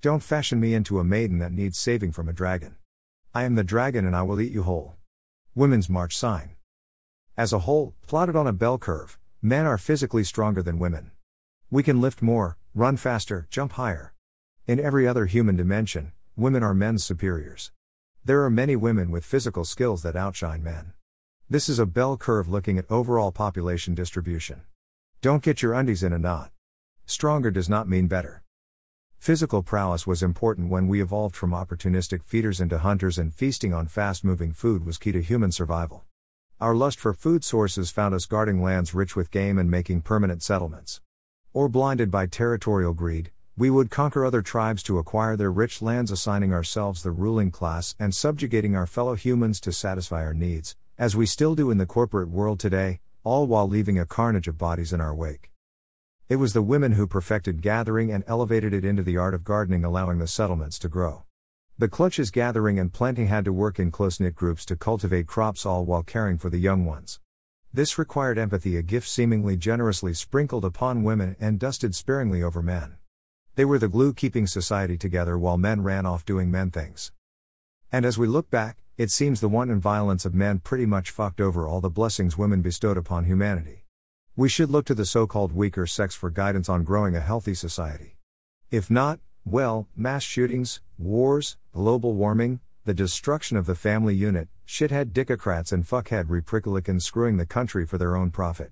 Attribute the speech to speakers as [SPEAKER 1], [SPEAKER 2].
[SPEAKER 1] Don't fashion me into a maiden that needs saving from a dragon. I am the dragon and I will eat you whole. Women's March sign. As a whole, plotted on a bell curve, men are physically stronger than women. We can lift more, run faster, jump higher. In every other human dimension, women are men's superiors. There are many women with physical skills that outshine men. This is a bell curve looking at overall population distribution. Don't get your undies in a knot. Stronger does not mean better. Physical prowess was important when we evolved from opportunistic feeders into hunters, and feasting on fast moving food was key to human survival. Our lust for food sources found us guarding lands rich with game and making permanent settlements. Or blinded by territorial greed, we would conquer other tribes to acquire their rich lands, assigning ourselves the ruling class and subjugating our fellow humans to satisfy our needs, as we still do in the corporate world today, all while leaving a carnage of bodies in our wake. It was the women who perfected gathering and elevated it into the art of gardening, allowing the settlements to grow. The clutches gathering and planting had to work in close knit groups to cultivate crops, all while caring for the young ones. This required empathy, a gift seemingly generously sprinkled upon women and dusted sparingly over men. They were the glue keeping society together while men ran off doing men things. And as we look back, it seems the wanton violence of men pretty much fucked over all the blessings women bestowed upon humanity. We should look to the so called weaker sex for guidance on growing a healthy society. If not, well, mass shootings, wars, global warming, the destruction of the family unit, shithead dickocrats and fuckhead republicans screwing the country for their own profit.